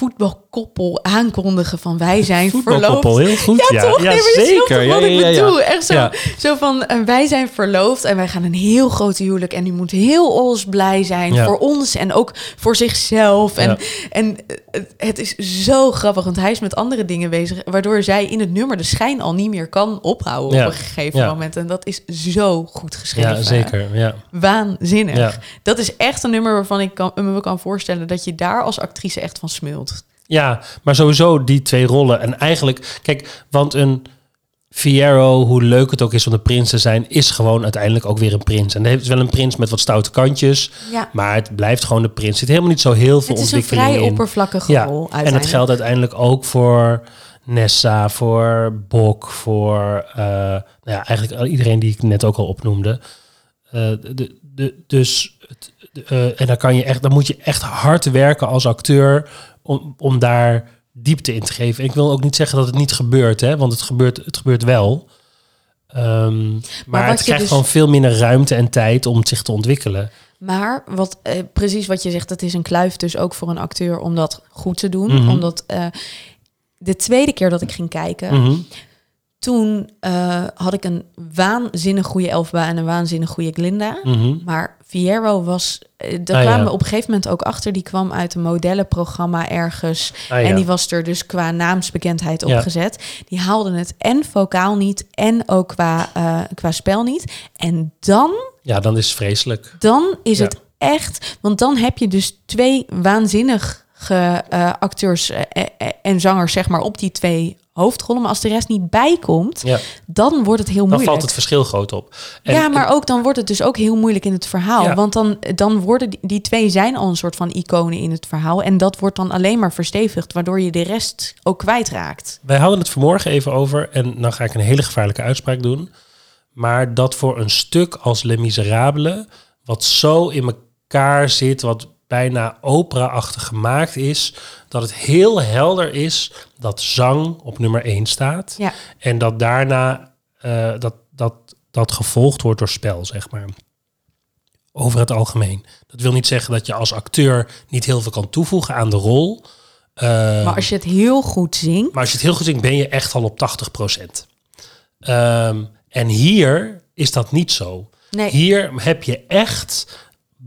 voetbalkoppel aankondigen van wij zijn Voetbalkoppel, verloofd. heel goed. Ja, toch? Ja, nee, zeker. Ja, wat ja, ik ja, ja. bedoel? Echt zo, Ja. zo van, eh, wij zijn verloofd en wij gaan een heel groot huwelijk. En die moet heel ons blij zijn Ja. voor ons en ook voor zichzelf. En, Ja. en eh, het is zo grappig, want hij is met andere dingen bezig. Waardoor zij in het nummer de schijn al niet meer kan ophouden Ja. op een gegeven Ja. moment. En dat is zo goed geschreven. Ja, zeker. Ja. Waanzinnig. Ja. Dat is echt een nummer waarvan ik kan, me kan voorstellen dat je daar als actrice echt van smult. Ja, maar sowieso die twee rollen. En eigenlijk, kijk, want een Fierro, hoe leuk het ook is om een prins te zijn, is gewoon uiteindelijk ook weer een prins. En hij is wel een prins met wat stoute kantjes, Ja. maar het blijft gewoon de prins. Er zit helemaal niet zo heel veel Het is een ontwikkeling vrij in. oppervlakkige Ja, rol en dat geldt uiteindelijk ook voor Nessa, voor Bok, voor eh, nou ja, eigenlijk iedereen die ik net ook al opnoemde. Eh, de, de, dus het, de, eh, en dan kan je echt, dan moet je echt hard werken als acteur om, om daar diepte in te geven. Ik wil ook niet zeggen dat het niet gebeurt, hè, want het gebeurt, het gebeurt wel. Ehm, maar het krijgt dus- gewoon veel minder ruimte en tijd om zich te ontwikkelen. Maar wat, eh, precies wat je zegt, het is een kluif dus ook voor een acteur om dat goed te doen. Mhm. Omdat eh, de tweede keer dat ik ging kijken, Mhm. Toen eh, had ik een waanzinnig goede Elfba en een waanzinnig goede Glinda. Mhm. Maar Fierro was, eh, daar Ah, kwamen ja. we op een gegeven moment ook achter. Die kwam uit een modellenprogramma ergens. Ah, ja. En die was er dus qua naamsbekendheid Ja. opgezet. Die haalden het en vocaal niet en ook qua, eh, qua spel niet. En dan ja, dan is het vreselijk. dan is het echt. Want dan heb je dus twee waanzinnige eh, acteurs en zangers, zeg maar, op die twee hoofdrollen. Maar als de rest niet bijkomt, Ja. dan wordt het heel Dan moeilijk. valt het verschil groot op. En- ja, maar ook dan wordt het dus ook heel moeilijk in het verhaal. Ja. Want dan, dan worden die, die twee zijn al een soort van iconen in het verhaal. En dat wordt dan alleen maar verstevigd, waardoor je de rest ook kwijtraakt. Wij hadden het vanmorgen even over, en dan ga ik een hele gevaarlijke uitspraak doen. Maar dat voor een stuk als Les Miserables, wat zo in elkaar zit, wat bijna opera-achtig gemaakt is, dat het heel helder is dat zang op nummer 1 staat. Ja. En dat daarna eh, dat, dat, dat gevolgd wordt door spel, zeg maar. Over het algemeen. Dat wil niet zeggen dat je als acteur niet heel veel kan toevoegen aan de rol. Eh, Maar als je het heel goed zingt, maar als je het heel goed zingt, ben je echt al op 80%. Ehm, en hier is dat niet zo. Nee. Hier heb je echt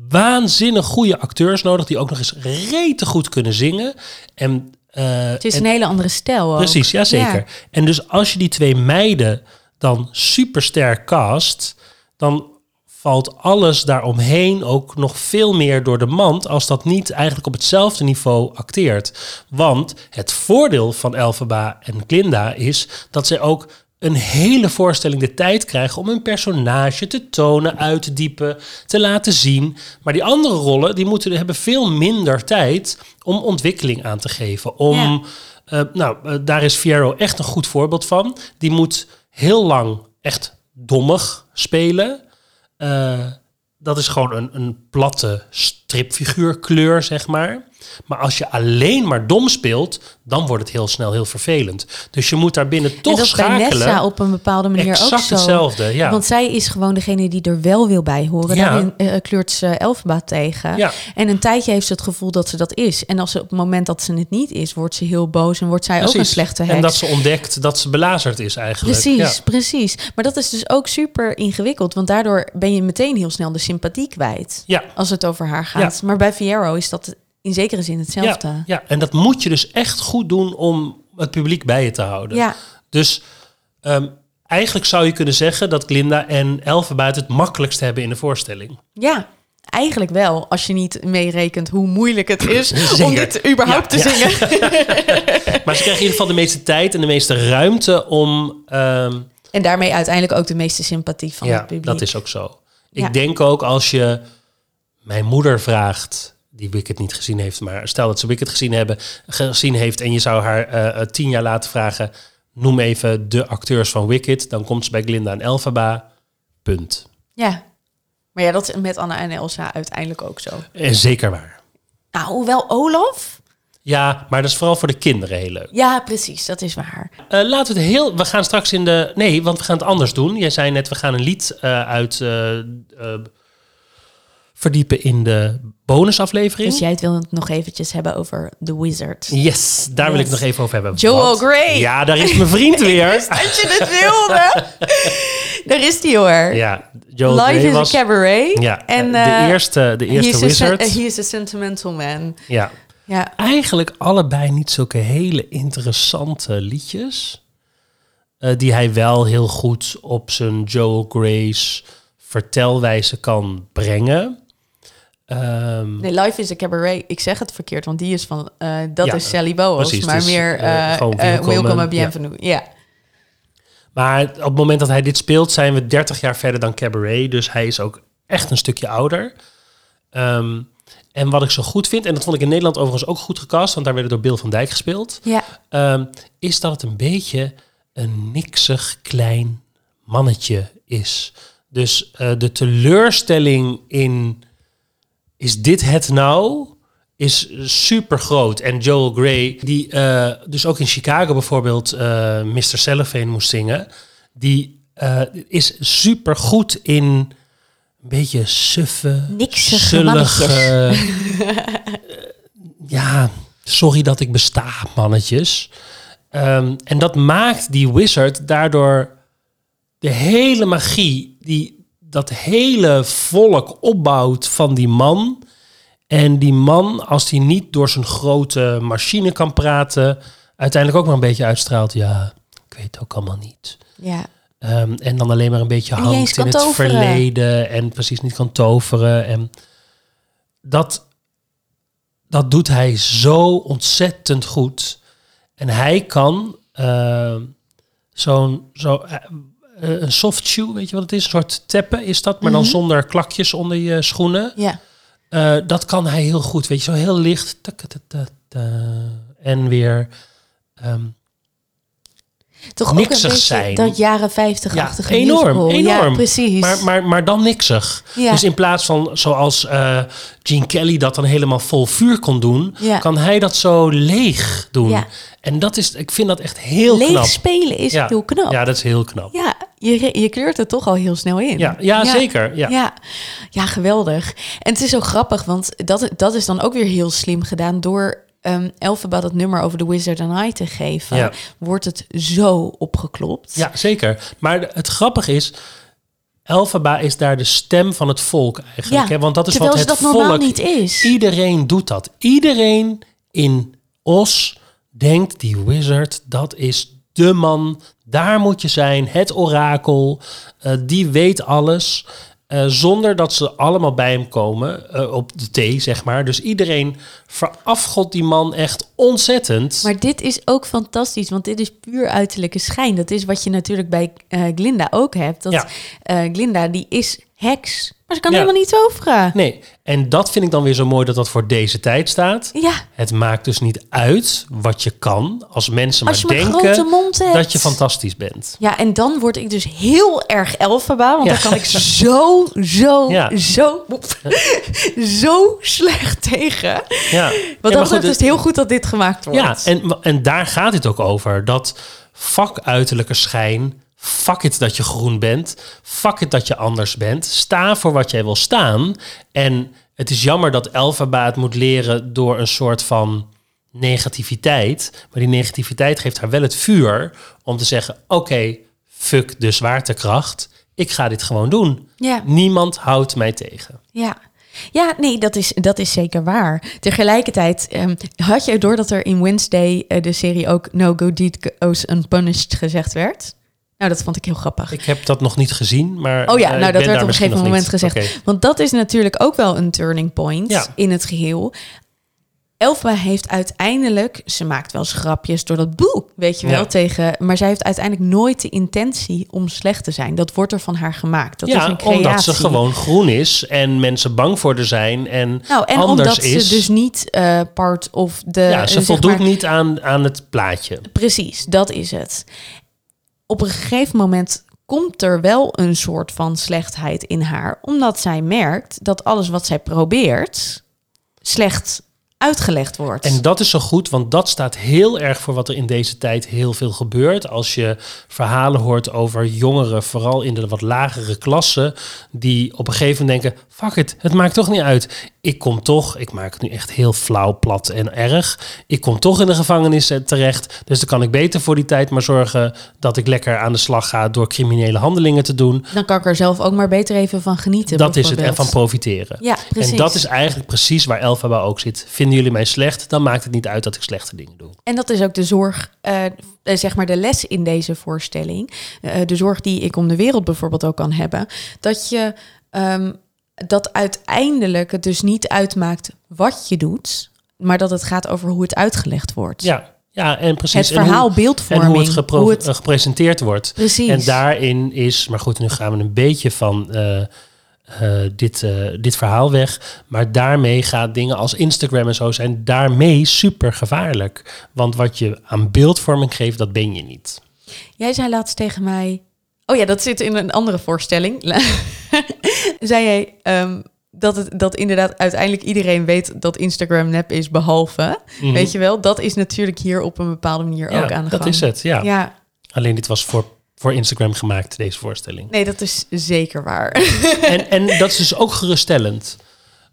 waanzinnig goede acteurs nodig... die ook nog eens rete goed kunnen zingen. En, eh, het is en- een hele andere stijl. ook. Precies, ja zeker. Ja. En dus als je die twee meiden dan supersterk cast... dan valt alles daaromheen ook nog veel meer door de mand... als dat niet eigenlijk op hetzelfde niveau acteert. Want het voordeel van Elphaba en Glinda is... dat zij ook een hele voorstelling de tijd krijgen... om hun personage te tonen, uit te diepen, te laten zien. Maar die andere rollen die moeten, hebben veel minder tijd... om ontwikkeling aan te geven, om... Ja. Eh, nou, eh, daar is Fierro echt een goed voorbeeld van. Die moet heel lang echt dommig spelen. Eh, dat is gewoon een, een platte stripfiguurkleur, zeg maar. Maar als je alleen maar dom speelt, dan wordt het heel snel heel vervelend. Dus je moet daar binnen en toch dat is bij schakelen. Nessa op een bepaalde manier ook exact zo. hetzelfde, ja. Want zij is gewoon degene die er wel wil bij horen. Ja. Daarin eh, kleurt ze Elfba tegen. Ja. En een tijdje heeft ze het gevoel dat ze dat is. En als ze op het moment dat ze het niet is, wordt ze heel boos en wordt zij ook een slechte heks. En dat ze ontdekt dat ze belazerd is eigenlijk. Precies, Ja. precies. Maar dat is dus ook super ingewikkeld, want daardoor ben je meteen heel snel de sympathie kwijt. Ja. Als het over haar gaat. Maar bij Fierro is dat in zekere zin hetzelfde. Ja, ja, en dat moet je dus echt goed doen om het publiek bij je te houden. Ja. Dus ehm, eigenlijk zou je kunnen zeggen dat Glinda en Elfenbuit het makkelijkst hebben in de voorstelling. Ja, eigenlijk wel. Als je niet meerekent hoe moeilijk het is om dit überhaupt Ja, te ja. zingen. Maar ze krijgen in ieder geval de meeste tijd en de meeste ruimte om... ehm, En daarmee uiteindelijk ook de meeste sympathie van ja, het publiek. dat is ook zo. Ja. Ik denk ook als je mijn moeder vraagt, die Wicked niet gezien heeft, maar stel dat ze Wicked gezien, hebben, gezien heeft en je zou haar eh, eh, tien jaar later vragen, noem even de acteurs van Wicked, dan komt ze bij Glinda en Elphaba. Punt. Ja. Maar ja, dat is met Anna en Elsa uiteindelijk ook zo. En zeker waar. Nou, hoewel Olaf... Ja, maar dat is vooral voor de kinderen heel leuk. Ja, precies, dat is waar. Eh, laten we het heel. We gaan straks in de. Nee, want we gaan het anders doen. Jij zei net, we gaan een lied eh, uit. eh, eh, verdiepen in de bonusaflevering. Dus jij het wil het nog eventjes hebben over The Wizard. Yes, daar wil ik nog even over hebben. Joel Grey. Ja, daar is mijn vriend weer. Dat je het wilde. Daar is die hoor. ja, Joel Life Grey is was. a cabaret. Ja, en, de eh, eerste, de he eerste is a wizard. he is a sentimental man. ja, Ja, eigenlijk allebei niet zulke hele interessante liedjes. eh, die hij wel heel goed op zijn Joel Grey's vertelwijze kan brengen. Ehm, nee, Life is a cabaret. Ik zeg het verkeerd, want die is van... eh, dat Ja, is Sally Bowles, precies, maar dus, meer gewoon eh, Welcome, ja. Bienvenue. Ja. Maar op het moment dat hij dit speelt, zijn we 30 jaar verder dan Cabaret. Dus hij is ook echt een stukje ouder. Ehm, en wat ik zo goed vind, en dat vond ik in Nederland overigens ook goed gecast, want daar werd het door Bill van Dijk gespeeld, ja. ehm, is dat het een beetje een niksig klein mannetje is. Dus eh, de teleurstelling in is dit het nou? Is super groot. En Joel Grey, die eh, dus ook in Chicago bijvoorbeeld eh Mr. Cellophane moest zingen, die eh, is super goed in een beetje suffe, zullige, eh, ja, sorry dat ik besta, mannetjes. Ehm, en dat maakt die wizard daardoor de hele magie die dat hele volk opbouwt van die man. En die man, als hij niet door zijn grote machine kan praten, uiteindelijk ook maar een beetje uitstraalt. Ja, ik weet het ook allemaal niet. ja. Ehm, en dan alleen maar een beetje hangt in het toveren. verleden en precies niet kan toveren. En dat, dat doet hij zo ontzettend goed. En hij kan ehm, zo'n zo, eh, eh, een soft shoe, weet je wat het is? Een soort teppen is dat, maar dan Mhm. zonder klakjes onder je schoenen. ja. Eh, dat kan hij heel goed, weet je, zo heel licht. En weer ehm, Toch ook Niksig een zijn. dat jaren 50-achtige Ja, enorm, musical. Ja, enorm. precies. Maar, maar, maar dan niksig. Ja. Dus in plaats van zoals eh, Gene Kelly dat dan helemaal vol vuur kon doen, Ja. kan hij dat zo leeg doen. Ja. En dat is, ik vind dat echt heel Leeg knap. spelen is heel knap. Ja, dat is heel knap. Ja, je, je kleurt er toch al heel snel in. Ja, ja, zeker. Ja. Ja. ja, geweldig. En het is zo grappig, want dat, dat is dan ook weer heel slim gedaan door ehm Elphaba dat nummer over The Wizard and I te geven. Ja. Wordt het zo opgeklopt. Ja, zeker. Maar het grappige is, Elphaba is daar de stem van het volk eigenlijk. Ja, Hè? Want dat is wat het dat normaal volk... niet is. Iedereen doet dat. Iedereen in Os denkt, die wizard, dat is de man. Daar moet je zijn, het orakel. eh, die weet alles. Eh, zonder dat ze allemaal bij hem komen eh, op de thee, zeg maar. Dus iedereen verafgodt die man echt ontzettend. Maar dit is ook fantastisch, want dit is puur uiterlijke schijn. Dat is wat je natuurlijk bij eh, Glinda ook hebt. Dat Ja. Glinda, die is heks, maar ze kan Ja. helemaal niet toveren. Nee, en dat vind ik dan weer zo mooi dat dat voor deze tijd staat. Ja, Het maakt dus niet uit wat je kan als mensen als maar denken dat je fantastisch bent. Ja, en dan word ik dus heel erg Elphaba, want Ja. dan kan ik zo, zo, Ja. zo, zo slecht tegen. Ja. Ja, dat goed, is het heel goed dat dit gemaakt wordt. Ja, en, en daar gaat het ook over. Dat vakuiterlijke schijn. Fuck it dat je groen bent. Fuck it dat je anders bent. Sta voor wat jij wil staan. En het is jammer dat Elphaba het moet leren door een soort van negativiteit. Maar die negativiteit geeft haar wel het vuur om te zeggen: oké, fuck de zwaartekracht. Ik ga dit gewoon doen. Ja. Niemand houdt mij tegen. Ja. Ja, nee, dat is, dat is zeker waar. Tegelijkertijd ehm, had je door dat er in Wednesday eh, de serie ook No Good Deed Goes Unpunished gezegd werd? Nou, dat vond ik heel grappig. Ik heb dat nog niet gezien, maar... Oh ja, eh, nou dat werd op een gegeven moment gezegd. Want dat is natuurlijk ook wel een turning point Ja. in het geheel. Elfa heeft uiteindelijk, ze maakt wel eens grapjes door dat boek, weet je wel, Ja. tegen, maar zij heeft uiteindelijk nooit de intentie om slecht te zijn. Dat wordt er van haar gemaakt. Dat is ja, een creatie. omdat ze gewoon groen is en mensen bang voor haar zijn en, nou, en anders omdat is. ze dus niet eh, part of de. ja, ze zeg voldoet maar- niet aan, aan het plaatje. Precies, dat is het. Op een gegeven moment komt er wel een soort van slechtheid in haar, omdat zij merkt dat alles wat zij probeert slecht uitgelegd wordt. En dat is zo goed, want dat staat heel erg voor wat er in deze tijd heel veel gebeurt. Als je verhalen hoort over jongeren, vooral in de wat lagere klassen, die op een gegeven moment denken: fuck it, het maakt toch niet uit. Ik kom toch, ik maak het nu echt heel flauw, plat en erg. Ik kom toch in de gevangenis eh, terecht. Dus dan kan ik beter voor die tijd maar zorgen dat ik lekker aan de slag ga door criminele handelingen te doen. Dan kan ik er zelf ook maar beter even van genieten. Dat is het, en van profiteren. Ja, precies. En dat is eigenlijk precies waar Elphaba ook zit. Vinden jullie mij slecht, dan maakt het niet uit dat ik slechte dingen doe. En dat is ook de zorg, eh, zeg maar de les in deze voorstelling. Eh, de zorg die ik om de wereld bijvoorbeeld ook kan hebben. Dat je ehm, dat uiteindelijk het dus niet uitmaakt wat je doet, maar dat het gaat over hoe het uitgelegd wordt. Ja, ja en precies. het En hoe- verhaal En beeldvorming. hoe het, gepro- hoe het- gepresenteerd wordt. precies. En daarin is, maar goed, nu gaan we een beetje van eh, dit, eh, dit verhaal weg. Maar daarmee gaat dingen als Instagram en zo zijn daarmee super gevaarlijk. Want wat je aan beeldvorming geeft, dat ben je niet. Jij zei laatst tegen mij. Oh ja, dat zit in een andere voorstelling. zei jij ehm, dat, het, dat inderdaad uiteindelijk iedereen weet dat Instagram nep is, behalve. Mhm. Weet je wel, dat is natuurlijk hier op een bepaalde manier Ja, ook aan de dat gang. is het, ja. Ja, Alleen dit was voor, voor Instagram gemaakt, deze voorstelling. nee, dat is zeker waar. En, en dat is dus ook geruststellend.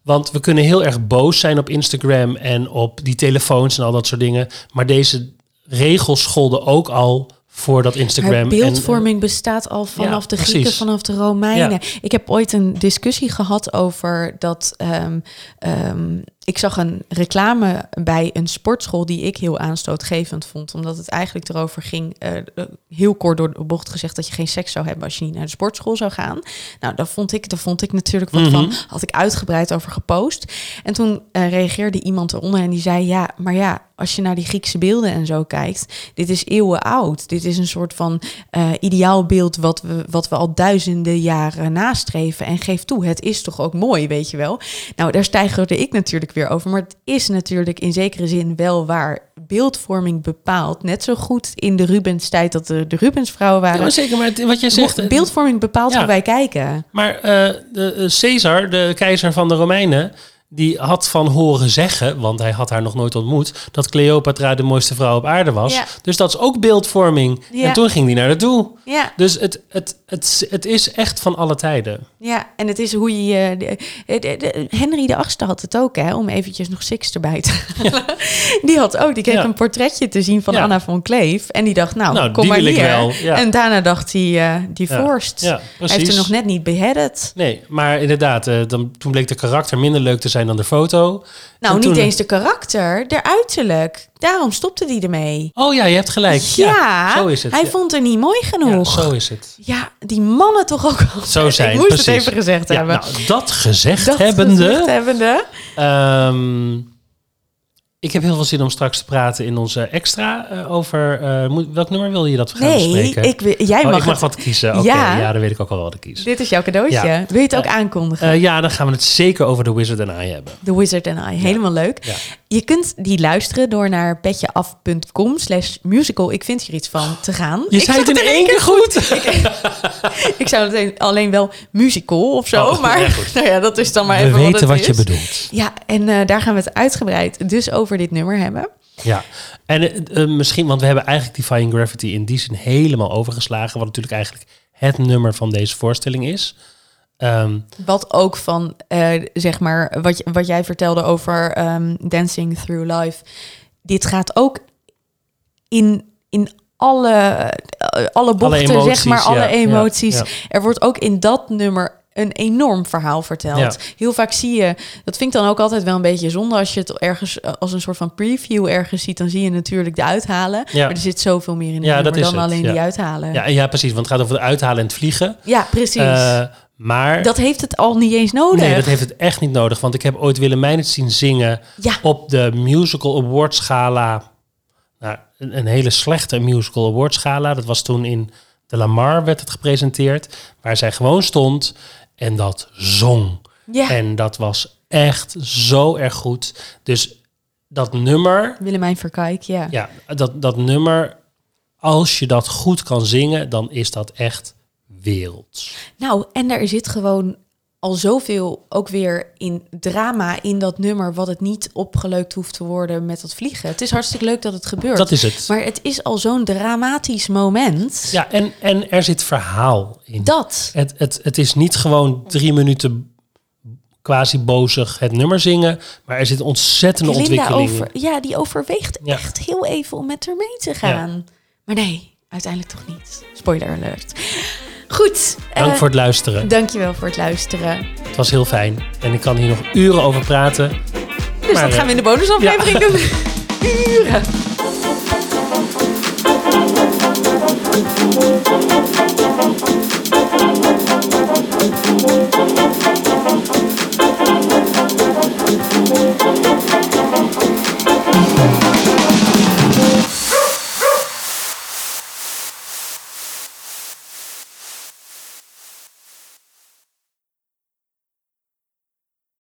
Want we kunnen heel erg boos zijn op Instagram en op die telefoons en al dat soort dingen. Maar deze regels scholden ook al voor dat Instagram. En- beeldvorming bestaat al vanaf Ja, de precies. Grieken, vanaf de Romeinen. Ik heb ooit een discussie gehad over dat. ehm, ehm, ik zag een reclame bij een sportschool die ik heel aanstootgevend vond. Omdat het eigenlijk erover ging, eh, eh, heel kort door de bocht gezegd, dat je geen seks zou hebben als je niet naar de sportschool zou gaan. Nou, daar vond ik, daar vond ik natuurlijk wat Mhm. van. Had ik uitgebreid over gepost. En toen eh, reageerde iemand eronder en die zei: Ja, maar ja, als je naar die Griekse beelden en zo kijkt, dit is eeuwen oud. Dit is een soort van eh ideaalbeeld wat we, wat we al duizenden jaren nastreven. En geef toe, het is toch ook mooi, weet je wel. Nou, daar stijgerde ik natuurlijk weer over. Maar het is natuurlijk in zekere zin wel waar. Beeldvorming bepaalt net zo goed in de Rubens tijd dat er de Rubensvrouwen Ja, waren. maar zeker, maar het- wat jij zegt... Beeldvorming bepaalt Ja. hoe wij kijken. Maar eh, de, eh, Caesar, de keizer van de Romeinen, die had van horen zeggen, want hij had haar nog nooit ontmoet, dat Cleopatra de mooiste vrouw op aarde was. Ja. Dus dat is ook beeldvorming. Ja. En toen ging hij naar naartoe. Ja, Dus het, het, het, het is echt van alle tijden. ja, en het is hoe je... je- de- de- de- Henry de Achtste had het ook, hè, om eventjes nog Six erbij te halen. Die had ook, die kreeg een portretje te zien van. Anna van Kleef. En die dacht, nou, Nou, kom maar hier. En daarna dacht hij, eh die. Ja, hij heeft er nog net niet beheaded. Nee, maar inderdaad, eh, dan, toen bleek de karakter minder leuk te zijn dan de foto. Nou, En niet toen- eens de karakter, de uiterlijk. Daarom stopte hij ermee. Oh ja, je hebt gelijk. Ja, zo is het. hij ja. vond het niet mooi Ja, genoeg. zo is het. Ja, die mannen toch ook al. Zo zijn, Ik moest precies. het even gezegd Ja, hebben. nou, dat gezegd dat hebbende... gezegd hebbende. Ehm, ik heb heel veel zin om straks te praten in onze extra eh, over... eh, moet, welk nummer wil je dat we gaan Nee, bespreken? ik, wil- jij Oh, mag, ik mag het. wat kiezen. Oké, Ja. ja. dan weet ik ook al wel wat ik kies. Dit is jouw cadeautje. Ja. Wil je het ook aankondigen? Eh, ja, dan gaan we het zeker over The Wizard and I hebben. The Wizard and I. Helemaal leuk. Je kunt die luisteren door naar petjeaf.com slash musical. Ik vind hier iets van te gaan. Je Ik zei het in één keer goed. Ik zou het alleen wel musical of zo. Oh, maar nou ja, dat is dan maar We even weten wat, je bedoelt. Ja, en daar gaan we het uitgebreid dus over dit nummer hebben. Ja, en eh, eh, misschien, want we hebben eigenlijk Defying Gravity in die zin helemaal overgeslagen. Wat natuurlijk eigenlijk het nummer van deze voorstelling is. Ehm, Wat ook van, eh, zeg maar, wat, je- wat jij vertelde over ehm, Dancing Through Life. Dit gaat ook in, in alle, alle bochten, emoties, zeg maar, alle ja, ja, emoties. ja. Er wordt ook in dat nummer een enorm verhaal vertelt. Ja. Heel vaak zie je, dat vind ik dan ook altijd wel een beetje zonde als je het ergens eh, als een soort van preview ergens ziet, dan zie je natuurlijk de uithalen. Ja. Maar er zit zoveel meer in Ja, nummer dat is dan het, alleen ja. die uithalen. Ja, ja, precies. Want het gaat over het uithalen en het vliegen. Ja, precies. Eh, maar dat heeft het al niet eens nodig. nee, dat heeft het echt niet nodig. Want ik heb ooit Willemijn het zien zingen op de Musical Awards Gala. Nou, een, een hele slechte Musical Awards Gala. Dat was toen in de Lamar werd het gepresenteerd. Waar zij gewoon stond en dat zong. Ja. En dat was echt zo erg goed. Dus dat nummer, Willemijn Verkijk, ja. ja, dat, dat nummer, als je dat goed kan zingen, dan is dat echt werelds. Nou, en er zit gewoon al zoveel ook weer in drama in dat nummer, wat het niet opgeleukt hoeft te worden met dat vliegen. Het is hartstikke leuk dat het gebeurt. Dat is het. Maar het is al zo'n dramatisch moment. Ja, en, en er zit verhaal in. Dat. Het, het, het is niet gewoon drie minuten quasi bozig het nummer zingen, maar er zit ontzettende ontwikkeling. over, ja, die overweegt Ja. echt heel even om met haar mee te gaan. Maar nee, uiteindelijk toch niet. Spoiler alert. Goed. Dank eh, voor het luisteren. Dankjewel voor het luisteren. Het was heel fijn. En ik kan hier nog uren over praten. Dus dat gaan we in de eh, bonusaflevering doen. uren.